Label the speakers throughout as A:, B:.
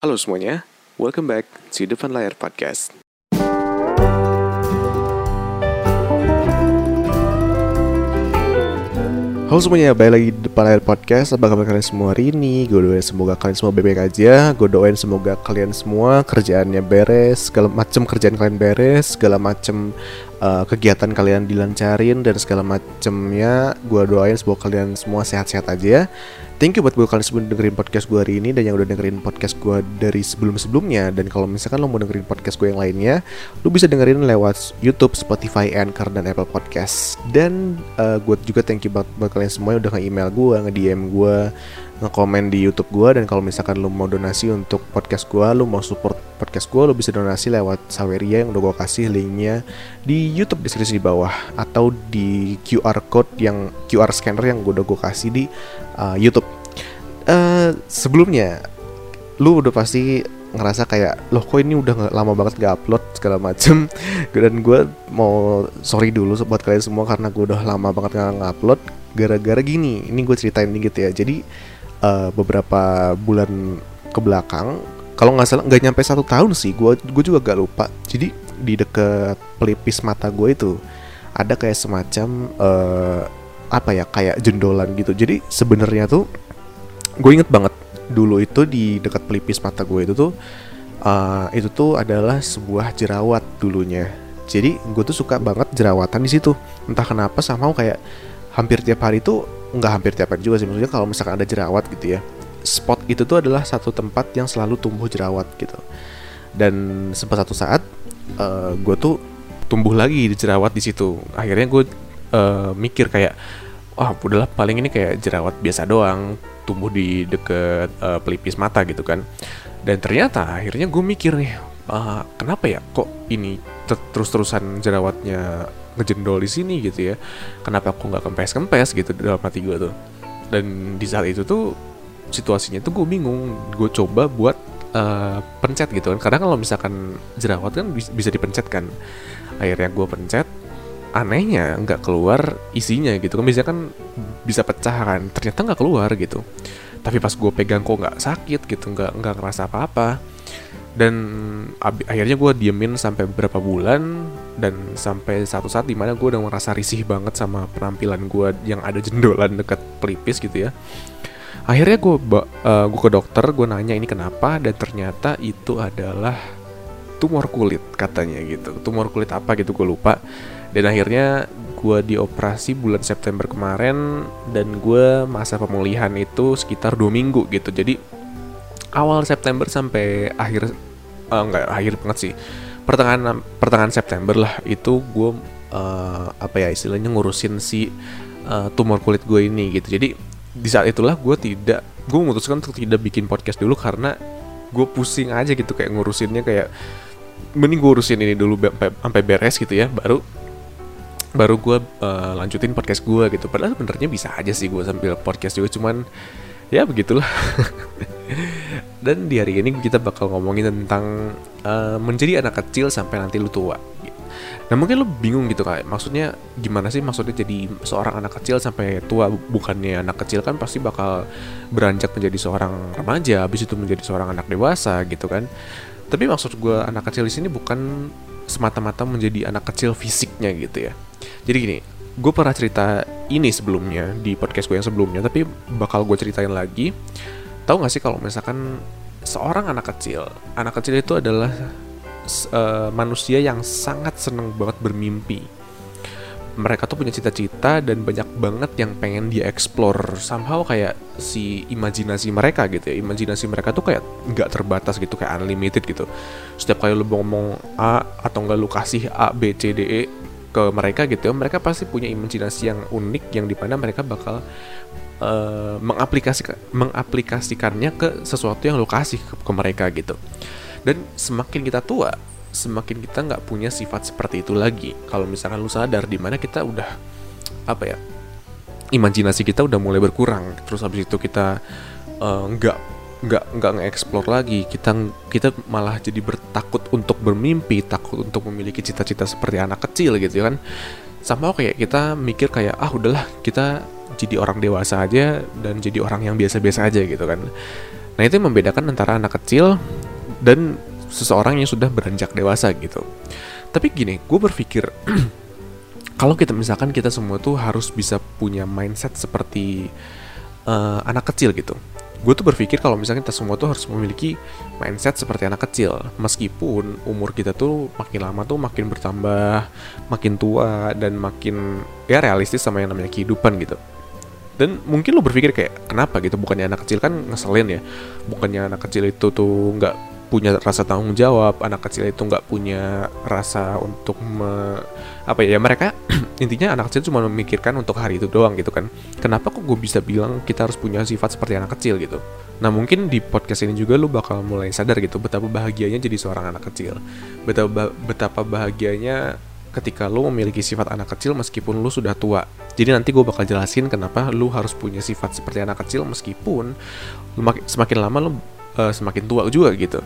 A: Halo semuanya, welcome back to Depan Layar Podcast. Halo semuanya, balik lagi di Depan Layar Podcast Apa kabar kalian semua hari ini? Gue doain semoga kalian semua baik-baik aja Gue doain semoga kalian semua kerjaannya beres Segala macem kerjaan kalian beres Segala macem uh, kegiatan kalian dilancarin Dan segala macemnya Gue doain semoga kalian semua sehat-sehat aja Thank you buat gue kalian semua dengerin podcast gue hari ini dan yang udah dengerin podcast gue dari sebelum-sebelumnya dan kalau misalkan lo mau dengerin podcast gue yang lainnya, lo bisa dengerin lewat YouTube, Spotify, Anchor dan Apple Podcast. Dan uh, gue juga thank you buat, buat kalian semua yang udah nge-email gue, nge-DM gue, nge-komen di YouTube gue dan kalau misalkan lo mau donasi untuk podcast gue, lo mau support podcast gue, lo bisa donasi lewat Saweria yang udah gue kasih linknya di YouTube deskripsi di bawah atau di QR code yang QR scanner yang udah gue kasih di uh, YouTube. Uh, sebelumnya, lu udah pasti ngerasa kayak loh kok ini udah lama banget gak upload segala macem. Dan gue mau sorry dulu buat kalian semua karena gue udah lama banget gak upload. Gara-gara gini ini gue ceritain dikit ya. Jadi uh, beberapa bulan ke belakang kalau nggak salah nggak nyampe satu tahun sih gue gue juga gak lupa. Jadi di deket pelipis mata gue itu ada kayak semacam uh, apa ya kayak jendolan gitu. Jadi sebenarnya tuh gue inget banget dulu itu di dekat pelipis mata gue itu tuh uh, itu tuh adalah sebuah jerawat dulunya. Jadi gue tuh suka banget jerawatan di situ. Entah kenapa sama kayak hampir tiap hari tuh nggak hampir tiap hari juga sih. Maksudnya kalau misalkan ada jerawat gitu ya spot itu tuh adalah satu tempat yang selalu tumbuh jerawat gitu. Dan sempat satu saat uh, gue tuh tumbuh lagi di jerawat di situ. Akhirnya gue uh, mikir kayak wah oh, udahlah paling ini kayak jerawat biasa doang tumbuh di deket uh, pelipis mata gitu kan. Dan ternyata akhirnya gue mikir nih uh, kenapa ya kok ini terus-terusan jerawatnya ngejendol di sini gitu ya. Kenapa aku nggak kempes-kempes gitu dalam hati gue tuh. Dan di saat itu tuh situasinya tuh gue bingung gue coba buat uh, pencet gitu kan. Karena kalau misalkan jerawat kan bisa dipencet kan. Akhirnya gue pencet anehnya nggak keluar isinya gitu kan. Biasanya kan bisa pecah kan ternyata nggak keluar gitu. Tapi pas gue pegang kok nggak sakit gitu nggak nggak ngerasa apa-apa. Dan akhirnya gue diemin sampai beberapa bulan dan sampai satu saat di mana gue udah merasa risih banget sama penampilan gue yang ada jendolan dekat pelipis gitu ya. Akhirnya gue uh, gue ke dokter gue nanya ini kenapa dan ternyata itu adalah tumor kulit katanya gitu. Tumor kulit apa gitu gue lupa. Dan akhirnya gue dioperasi bulan September kemarin dan gue masa pemulihan itu sekitar dua minggu gitu. Jadi awal September sampai akhir uh, enggak akhir banget sih pertengahan pertengahan September lah itu gue uh, apa ya istilahnya ngurusin si uh, tumor kulit gue ini gitu. Jadi di saat itulah gue tidak gue memutuskan untuk tidak bikin podcast dulu karena gue pusing aja gitu kayak ngurusinnya kayak mending gue urusin ini dulu sampai beres gitu ya baru baru gue uh, lanjutin podcast gue gitu. Padahal sebenarnya bisa aja sih gue sambil podcast juga cuman ya begitulah dan di hari ini kita bakal ngomongin tentang uh, menjadi anak kecil sampai nanti lu tua. Nah mungkin lu bingung gitu kayak maksudnya gimana sih maksudnya jadi seorang anak kecil sampai tua? Bukannya anak kecil kan pasti bakal beranjak menjadi seorang remaja habis itu menjadi seorang anak dewasa gitu kan? Tapi maksud gue anak kecil di sini bukan semata-mata menjadi anak kecil fisiknya gitu ya. Jadi gini, gue pernah cerita ini sebelumnya di podcast gue yang sebelumnya, tapi bakal gue ceritain lagi. Tahu gak sih kalau misalkan seorang anak kecil, anak kecil itu adalah uh, manusia yang sangat seneng banget bermimpi. Mereka tuh punya cita-cita dan banyak banget yang pengen dia explore somehow kayak si imajinasi mereka gitu ya imajinasi mereka tuh kayak nggak terbatas gitu kayak unlimited gitu setiap kali lu ngomong A atau nggak lu kasih A B C D E ke mereka gitu ya mereka pasti punya imajinasi yang unik yang di mana mereka bakal uh, mengaplikasikan mengaplikasikannya ke sesuatu yang lo kasih ke, ke mereka gitu. Dan semakin kita tua semakin kita nggak punya sifat seperti itu lagi. Kalau misalkan lu sadar di mana kita udah apa ya imajinasi kita udah mulai berkurang terus habis itu kita eh, nggak uh, nggak nggak nge-explore lagi. Kita kita malah jadi bertakut untuk bermimpi takut untuk memiliki cita-cita seperti anak kecil gitu kan. Sama kayak kita mikir kayak ah udahlah kita jadi orang dewasa aja dan jadi orang yang biasa-biasa aja gitu kan. Nah itu yang membedakan antara anak kecil dan seseorang yang sudah beranjak dewasa gitu. Tapi gini, gue berpikir kalau kita misalkan kita semua tuh harus bisa punya mindset seperti uh, anak kecil gitu gue tuh berpikir kalau misalnya kita semua tuh harus memiliki mindset seperti anak kecil. Meskipun umur kita tuh makin lama tuh makin bertambah makin tua dan makin ya realistis sama yang namanya kehidupan gitu. Dan mungkin lo berpikir kayak kenapa gitu? Bukannya anak kecil kan ngeselin ya? Bukannya anak kecil itu tuh nggak punya rasa tanggung jawab anak kecil itu nggak punya rasa untuk me, apa ya, ya mereka intinya anak kecil cuma memikirkan untuk hari itu doang gitu kan. Kenapa kok gue bisa bilang kita harus punya sifat seperti anak kecil gitu? Nah mungkin di podcast ini juga lu bakal mulai sadar gitu betapa bahagianya jadi seorang anak kecil. Betapa betapa bahagianya ketika lu memiliki sifat anak kecil meskipun lu sudah tua. Jadi nanti gue bakal jelasin kenapa lu harus punya sifat seperti anak kecil meskipun semakin lama lu uh, semakin tua juga gitu.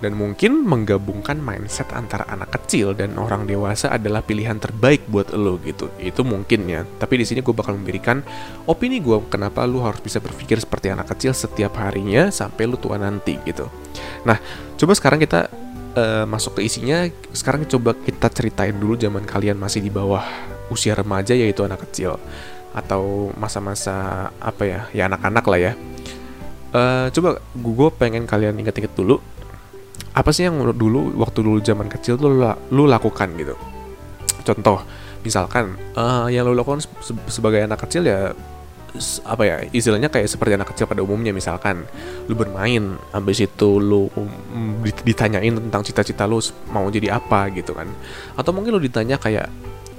A: Dan mungkin menggabungkan mindset antara anak kecil dan orang dewasa adalah pilihan terbaik buat lo gitu. Itu mungkin ya. Tapi di sini gue bakal memberikan opini gue kenapa lo harus bisa berpikir seperti anak kecil setiap harinya sampai lo tua nanti gitu. Nah, coba sekarang kita uh, masuk ke isinya. Sekarang coba kita ceritain dulu zaman kalian masih di bawah usia remaja yaitu anak kecil atau masa-masa apa ya ya anak-anak lah ya uh, coba gue pengen kalian inget-inget dulu apa sih yang dulu waktu dulu zaman kecil tuh lu, lu lakukan gitu? Contoh misalkan uh, yang lu lakukan se sebagai anak kecil ya apa ya istilahnya kayak seperti anak kecil pada umumnya misalkan lu bermain habis itu lu um, ditanyain tentang cita-cita lu mau jadi apa gitu kan. Atau mungkin lu ditanya kayak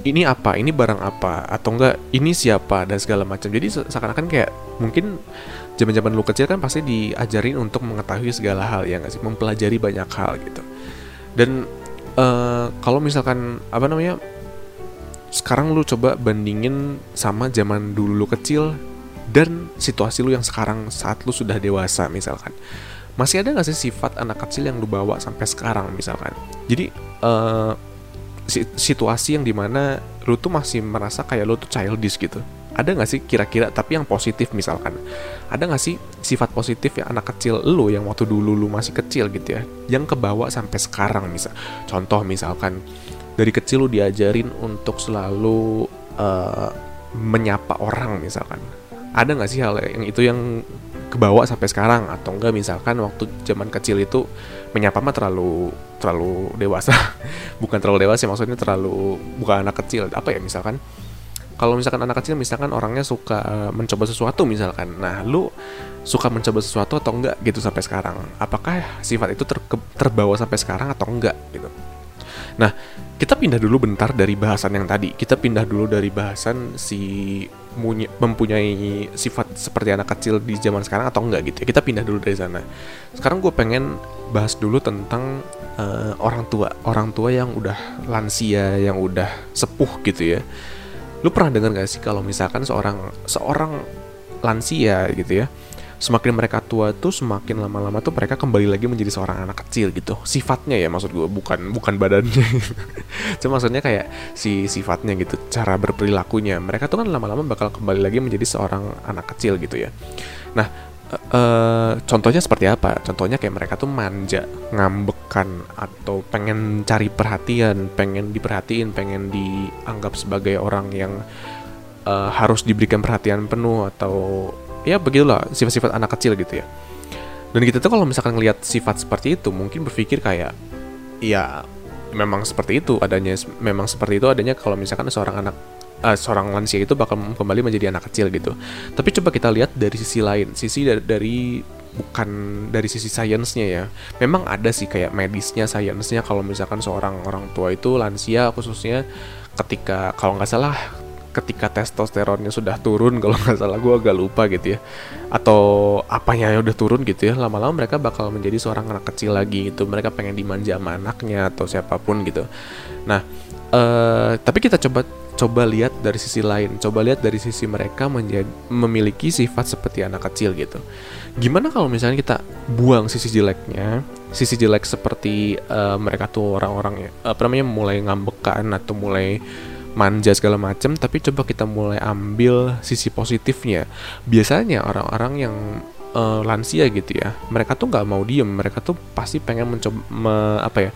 A: ini apa? Ini barang apa? Atau enggak ini siapa? dan segala macam. Jadi seakan-akan kayak mungkin zaman-zaman lu kecil kan pasti diajarin untuk mengetahui segala hal ya nggak sih? Mempelajari banyak hal gitu. Dan uh, kalau misalkan apa namanya sekarang lu coba bandingin sama zaman dulu lu kecil dan situasi lu yang sekarang saat lu sudah dewasa misalkan. Masih ada nggak sih sifat anak kecil yang lu bawa sampai sekarang misalkan? Jadi uh, situasi yang di mana lu tuh masih merasa kayak lu tuh childish gitu ada nggak sih kira-kira tapi yang positif misalkan ada nggak sih sifat positif yang anak kecil lu yang waktu dulu lu masih kecil gitu ya yang kebawa sampai sekarang misal contoh misalkan dari kecil lu diajarin untuk selalu uh, menyapa orang misalkan. Ada nggak sih hal yang itu yang kebawa sampai sekarang? Atau enggak misalkan waktu zaman kecil itu menyapa mah terlalu terlalu dewasa. Bukan terlalu dewasa maksudnya terlalu bukan anak kecil apa ya misalkan kalau misalkan anak kecil misalkan orangnya suka eh, mencoba sesuatu misalkan. Nah lu suka mencoba sesuatu atau enggak gitu sampai sekarang? Apakah sifat itu ter terbawa sampai sekarang atau enggak gitu? Nah kita pindah dulu bentar dari bahasan yang tadi. Kita pindah dulu dari bahasan si mempunyai sifat seperti anak kecil di zaman sekarang atau enggak gitu ya. Kita pindah dulu dari sana. Sekarang gue pengen bahas dulu tentang uh, orang tua. Orang tua yang udah lansia yang udah sepuh gitu ya lu pernah dengar gak sih kalau misalkan seorang seorang lansia gitu ya semakin mereka tua tuh semakin lama-lama tuh mereka kembali lagi menjadi seorang anak kecil gitu. Sifatnya ya maksud gue bukan bukan badannya. Cuma maksudnya kayak si sifatnya gitu cara berperilakunya. Mereka tuh kan lama-lama bakal kembali lagi menjadi seorang anak kecil gitu ya. Nah uh, contohnya seperti apa? Contohnya kayak mereka tuh manja, ngambekan atau pengen cari perhatian, pengen diperhatiin, pengen dianggap sebagai orang yang uh, harus diberikan perhatian penuh atau ya begitulah sifat-sifat anak kecil gitu ya. Dan kita tuh kalau misalkan ngelihat sifat seperti itu, mungkin berpikir kayak ya memang seperti itu adanya, memang seperti itu adanya kalau misalkan seorang anak uh, seorang lansia itu bakal kembali menjadi anak kecil gitu. Tapi coba kita lihat dari sisi lain, sisi dari, dari bukan dari sisi sainsnya ya. Memang ada sih kayak medisnya, sainsnya kalau misalkan seorang orang tua itu lansia khususnya ketika kalau nggak salah ketika testosteronnya sudah turun kalau nggak salah gue agak lupa gitu ya atau apanya yang udah turun gitu ya lama-lama mereka bakal menjadi seorang anak kecil lagi gitu mereka pengen dimanja sama anaknya atau siapa pun gitu nah uh, tapi kita coba coba lihat dari sisi lain, coba lihat dari sisi mereka menjadi memiliki sifat seperti anak kecil gitu. Gimana kalau misalnya kita buang sisi jeleknya, sisi jelek seperti uh, mereka tuh orang-orang ya, apa namanya mulai ngambekan atau mulai manja segala macam, tapi coba kita mulai ambil sisi positifnya. Biasanya orang-orang yang uh, lansia gitu ya mereka tuh nggak mau diem mereka tuh pasti pengen mencoba me, apa ya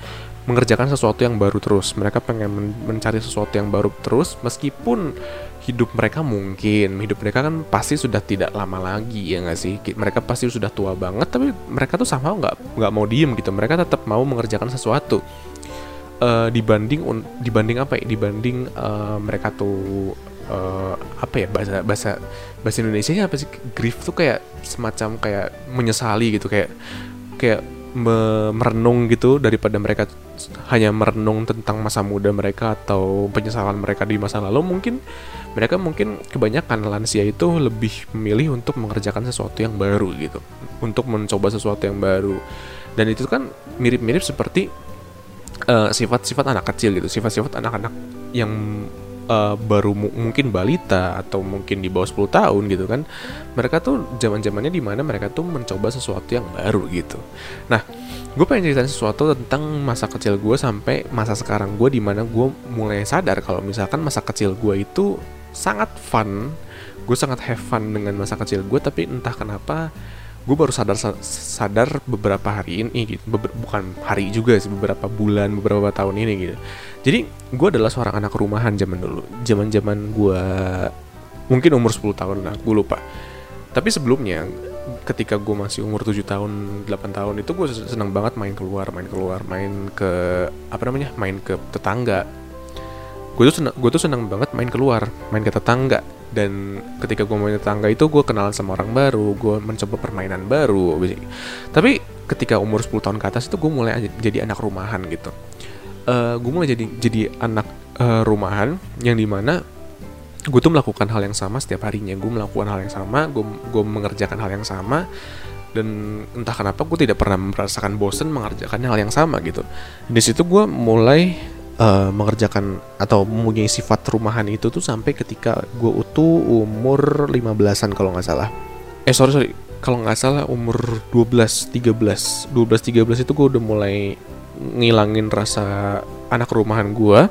A: mengerjakan sesuatu yang baru terus. Mereka pengen men mencari sesuatu yang baru terus meskipun hidup mereka mungkin hidup mereka kan pasti sudah tidak lama lagi ya nggak sih? Mereka pasti sudah tua banget tapi mereka tuh sama nggak nggak mau diem gitu. Mereka tetap mau mengerjakan sesuatu. Uh, dibanding dibanding apa ya? Dibanding uh, mereka tuh uh, apa ya? Bahasa bahasa bahasa Indonesia apa sih? Grief tuh kayak semacam kayak menyesali gitu kayak kayak merenung gitu daripada mereka hanya merenung tentang masa muda mereka atau penyesalan mereka di masa lalu mungkin mereka mungkin kebanyakan lansia itu lebih memilih untuk mengerjakan sesuatu yang baru gitu untuk mencoba sesuatu yang baru. Dan itu kan mirip-mirip seperti eh, sifat-sifat uh, anak kecil gitu sifat-sifat anak-anak yang uh, baru mungkin balita atau mungkin di bawah 10 tahun gitu kan mereka tuh zaman zamannya di mana mereka tuh mencoba sesuatu yang baru gitu. Nah gue pengen ceritain sesuatu tentang masa kecil gue sampai masa sekarang gue di mana gue mulai sadar kalau misalkan masa kecil gue itu sangat fun gue sangat have fun dengan masa kecil gue tapi entah kenapa gue baru sadar sadar beberapa hari ini gitu. Beber, bukan hari juga sih beberapa bulan beberapa tahun ini gitu. Jadi gue adalah seorang anak rumahan zaman dulu. Zaman zaman gue mungkin umur 10 tahun lah gue lupa. Tapi sebelumnya ketika gue masih umur 7 tahun 8 tahun itu gue senang banget main keluar main keluar main ke apa namanya main ke tetangga. Gue tuh senang gue tuh senang banget main keluar main ke tetangga dan ketika gue main tetangga itu gue kenalan sama orang baru gue mencoba permainan baru tapi ketika umur 10 tahun ke atas itu gue mulai jadi anak rumahan gitu. Uh, eh, gue mulai jadi jadi anak uh, rumahan yang di mana gue tuh melakukan hal yang sama setiap harinya. Gue melakukan hal yang sama gue gue mengerjakan hal yang sama dan entah kenapa gue tidak pernah merasakan bosen mengerjakan hal yang sama gitu. Di situ gue mulai uh, mengerjakan atau mempunyai sifat rumahan itu tuh sampai ketika gue utuh umur 15-an kalau nggak salah. Eh sorry sorry, kalau nggak salah umur 12, 13, 12, 13 itu gue udah mulai ngilangin rasa anak rumahan gue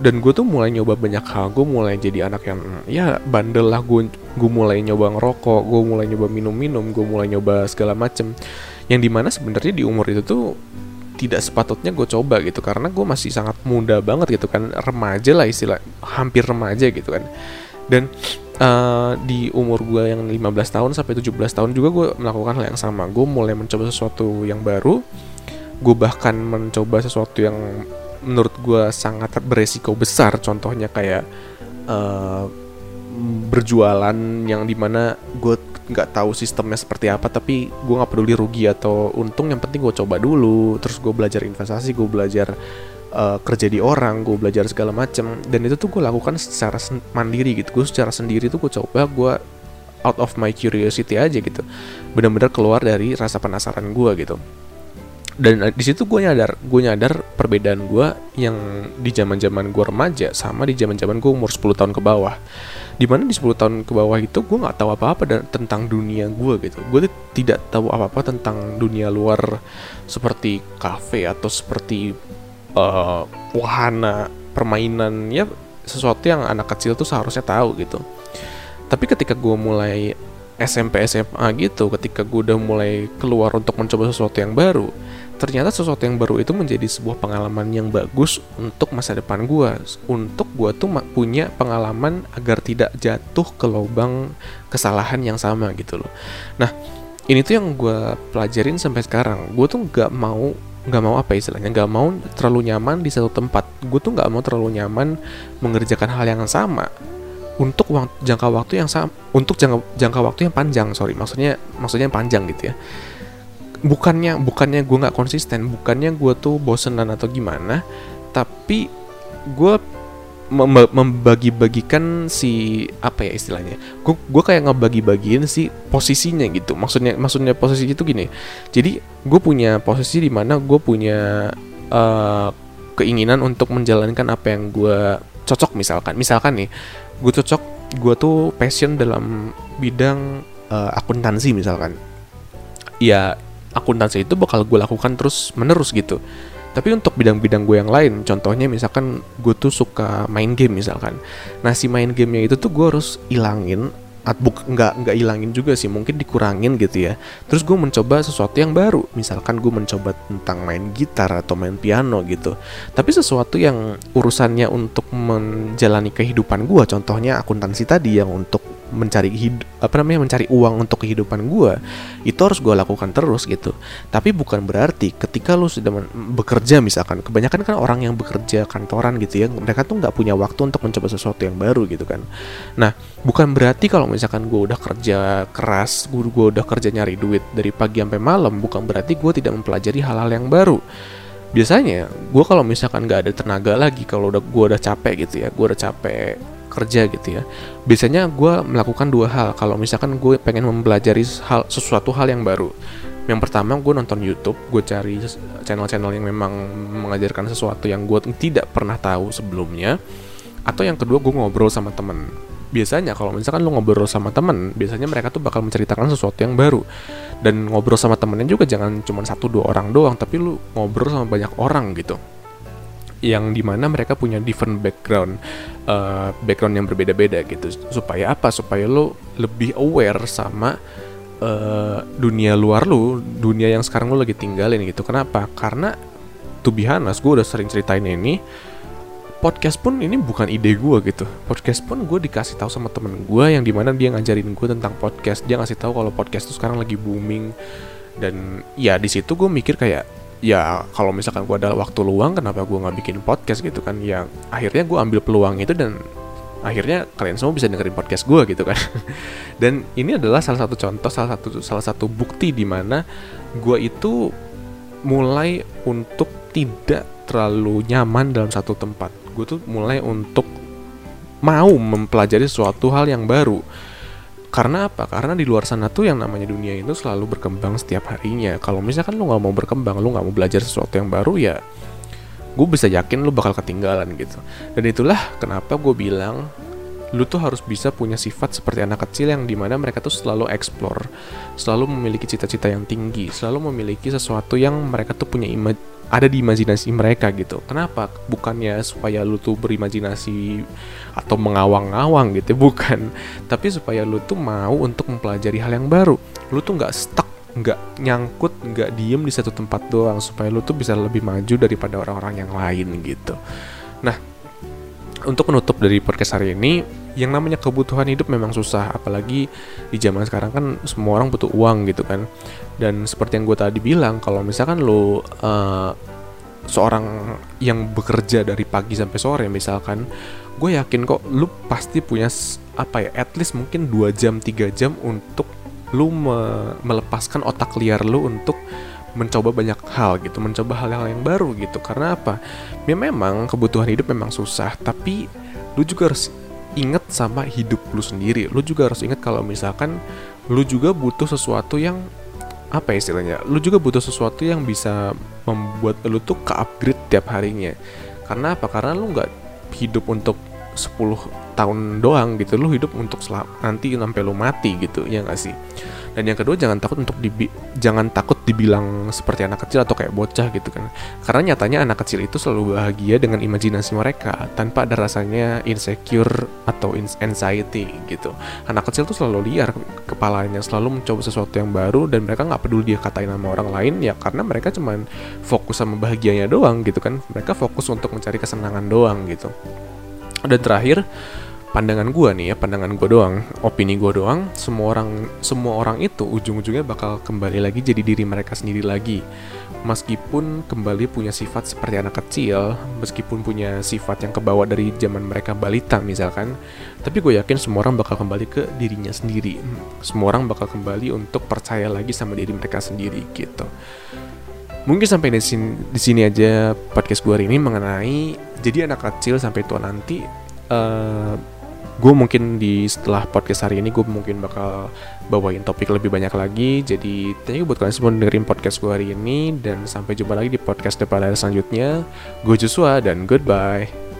A: dan gue tuh mulai nyoba banyak hal. Gue mulai jadi anak yang ya bandel lah. Gue gue mulai nyoba ngerokok gue mulai nyoba minum-minum gue mulai nyoba segala macem. Yang di mana sebenarnya di umur itu tuh tidak sepatutnya gue coba gitu karena gue masih sangat muda banget gitu kan remaja lah istilah hampir remaja gitu kan. Dan uh, di umur gue yang 15 tahun sampai 17 tahun juga gue melakukan hal yang sama. Gue mulai mencoba sesuatu yang baru gue bahkan mencoba sesuatu yang menurut gue sangat beresiko besar. Contohnya kayak uh, berjualan yang di mana gue nggak tahu sistemnya seperti apa tapi gue nggak peduli rugi atau untung yang penting gue coba dulu. Terus gue belajar investasi gue belajar uh, kerja di orang gue belajar segala macem. Dan itu tuh gue lakukan secara mandiri gitu. Gue secara sendiri tuh gue coba gue out of my curiosity aja gitu. Benar-benar keluar dari rasa penasaran gue gitu. Dan di situ gue nyadar gue nyadar perbedaan gue yang di zaman zaman gue remaja sama di zaman zaman gue umur 10 tahun ke bawah di mana di 10 tahun ke bawah itu gue nggak tahu apa-apa tentang dunia gue gitu. Gue tidak tahu apa-apa tentang dunia luar seperti kafe atau seperti uh, wahana permainan ya sesuatu yang anak kecil tuh seharusnya tahu gitu. Tapi ketika gue mulai SMP SMA gitu ketika gue udah mulai keluar untuk mencoba sesuatu yang baru ternyata sesuatu yang baru itu menjadi sebuah pengalaman yang bagus untuk masa depan gue untuk gue tuh punya pengalaman agar tidak jatuh ke lubang kesalahan yang sama gitu loh. Nah ini tuh yang gue pelajarin sampai sekarang. Gue tuh nggak mau nggak mau apa istilahnya nggak mau terlalu nyaman di satu tempat. Gue tuh nggak mau terlalu nyaman mengerjakan hal yang sama untuk jangka waktu yang sama untuk jangka jangka waktu yang panjang sorry. Maksudnya maksudnya panjang gitu ya bukannya bukannya gue nggak konsisten bukannya gue tuh bosenan atau gimana tapi gue mem membagi-bagikan si apa ya istilahnya gue gue kayak ngebagi-bagiin si posisinya gitu. Maksudnya maksudnya posisi itu gini jadi gue punya posisi di mana gue punya uh, keinginan untuk menjalankan apa yang gue cocok misalkan. Misalkan nih gue cocok gue tuh passion dalam bidang uh, akuntansi misalkan. Ya akuntansi itu bakal gue lakukan terus menerus gitu. Tapi untuk bidang-bidang gue yang lain contohnya misalkan gue tuh suka main game misalkan. Nah si main gamenya itu tuh gue harus ilangin buk nggak nggak hilangin juga sih mungkin dikurangin gitu ya. Terus gue mencoba sesuatu yang baru. Misalkan gue mencoba tentang main gitar atau main piano gitu. Tapi sesuatu yang urusannya untuk menjalani kehidupan gue contohnya akuntansi tadi yang untuk mencari hidup apa namanya mencari uang untuk kehidupan gue itu harus gue lakukan terus gitu. Tapi bukan berarti ketika lu sudah bekerja misalkan kebanyakan kan orang yang bekerja kantoran gitu ya mereka tuh nggak punya waktu untuk mencoba sesuatu yang baru gitu kan. Nah bukan berarti kalau misalkan gue udah kerja keras gue gue udah kerja nyari duit dari pagi sampai malam bukan berarti gue tidak mempelajari hal-hal yang baru. Biasanya gue kalau misalkan nggak ada tenaga lagi kalau udah gue udah capek gitu ya gue udah capek kerja gitu ya. Biasanya gue melakukan dua hal. Kalau misalkan gue pengen mempelajari hal sesuatu hal yang baru. Yang pertama gue nonton YouTube. Gue cari channel-channel yang memang mengajarkan sesuatu yang gue tidak pernah tahu sebelumnya. Atau yang kedua gue ngobrol sama temen. Biasanya kalau misalkan lu ngobrol sama temen biasanya mereka tuh bakal menceritakan sesuatu yang baru. Dan ngobrol sama temennya juga jangan cuma satu dua orang doang tapi lu ngobrol sama banyak orang gitu yang di mana mereka punya different background uh, background yang berbeda-beda gitu. Supaya apa? Supaya lo lebih aware sama uh, dunia luar lo dunia yang sekarang lo lagi tinggalin gitu. Kenapa? Karena to be honest gue udah sering ceritain ini podcast pun ini bukan ide gue gitu. Podcast pun gue dikasih tahu sama temen gue yang di mana dia ngajarin gue tentang podcast. Dia ngasih tahu kalau podcast tuh sekarang lagi booming. Dan ya di situ gue mikir kayak ya kalau misalkan gue ada waktu luang kenapa gue nggak bikin podcast gitu kan? Ya akhirnya gue ambil peluang itu dan akhirnya kalian semua bisa dengerin podcast gue gitu kan. Dan ini adalah salah satu contoh salah satu salah satu bukti di mana gue itu mulai untuk tidak terlalu nyaman dalam satu tempat. Gue tuh mulai untuk mau mempelajari suatu hal yang baru karena apa? Karena di luar sana tuh yang namanya dunia itu selalu berkembang setiap harinya. Kalau misalkan lu nggak mau berkembang, lu nggak mau belajar sesuatu yang baru ya, gue bisa yakin lu bakal ketinggalan gitu. Dan itulah kenapa gue bilang lu tuh harus bisa punya sifat seperti anak kecil yang di mana mereka tuh selalu explore, selalu memiliki cita-cita yang tinggi, selalu memiliki sesuatu yang mereka tuh punya ada di imajinasi mereka gitu. Kenapa? Bukannya supaya lu tuh berimajinasi atau mengawang-awang gitu, bukan. Tapi supaya lu tuh mau untuk mempelajari hal yang baru. Lu tuh nggak stuck, nggak nyangkut, nggak diem di satu tempat doang. Supaya lu tuh bisa lebih maju daripada orang-orang yang lain gitu. Nah, untuk menutup dari podcast hari ini, yang namanya kebutuhan hidup memang susah apalagi di zaman sekarang kan semua orang butuh uang gitu kan. Dan seperti yang gue tadi bilang kalau misalkan lo uh, seorang yang bekerja dari pagi sampai sore misalkan gue yakin kok lu pasti punya apa ya at least mungkin dua jam tiga jam untuk lu me melepaskan otak liar lu untuk mencoba banyak hal gitu mencoba hal-hal yang baru gitu. Karena apa? Ya memang kebutuhan hidup memang susah tapi lu juga harus inget sama hidup lu sendiri. Lu juga harus inget kalau misalkan lu juga butuh sesuatu yang apa ya istilahnya lu juga butuh sesuatu yang bisa membuat lu tuh ke upgrade tiap harinya. Karena apa? Karena lu nggak hidup untuk 10 tahun doang gitu. Lu hidup untuk nanti sampai lu mati gitu ya gak sih dan yang kedua jangan takut untuk dibi jangan takut dibilang seperti anak kecil atau kayak bocah gitu kan. Karena nyatanya anak kecil itu selalu bahagia dengan imajinasi mereka tanpa ada rasanya insecure atau anxiety gitu. Anak kecil tuh selalu liar kepalanya selalu mencoba sesuatu yang baru dan mereka nggak peduli dia katain sama orang lain ya karena mereka cuman fokus sama bahagianya doang gitu kan. Mereka fokus untuk mencari kesenangan doang gitu. Dan terakhir pandangan gue nih ya pandangan gue doang opini gue doang semua orang semua orang itu ujung-ujungnya bakal kembali lagi jadi diri mereka sendiri lagi. Meskipun kembali punya sifat seperti anak kecil meskipun punya sifat yang kebawa dari zaman mereka balita misalkan tapi gue yakin semua orang bakal kembali ke dirinya sendiri. Semua orang bakal kembali untuk percaya lagi sama diri mereka sendiri gitu. Mungkin sampai di sini, di sini aja podcast gue hari ini mengenai jadi anak kecil sampai tua nanti uh, gue mungkin di setelah podcast hari ini gue mungkin bakal bawain topik lebih banyak lagi. Jadi thank you buat kalian semua dengerin podcast gue hari ini dan sampai jumpa lagi di podcast depan selanjutnya. Gue Joshua dan goodbye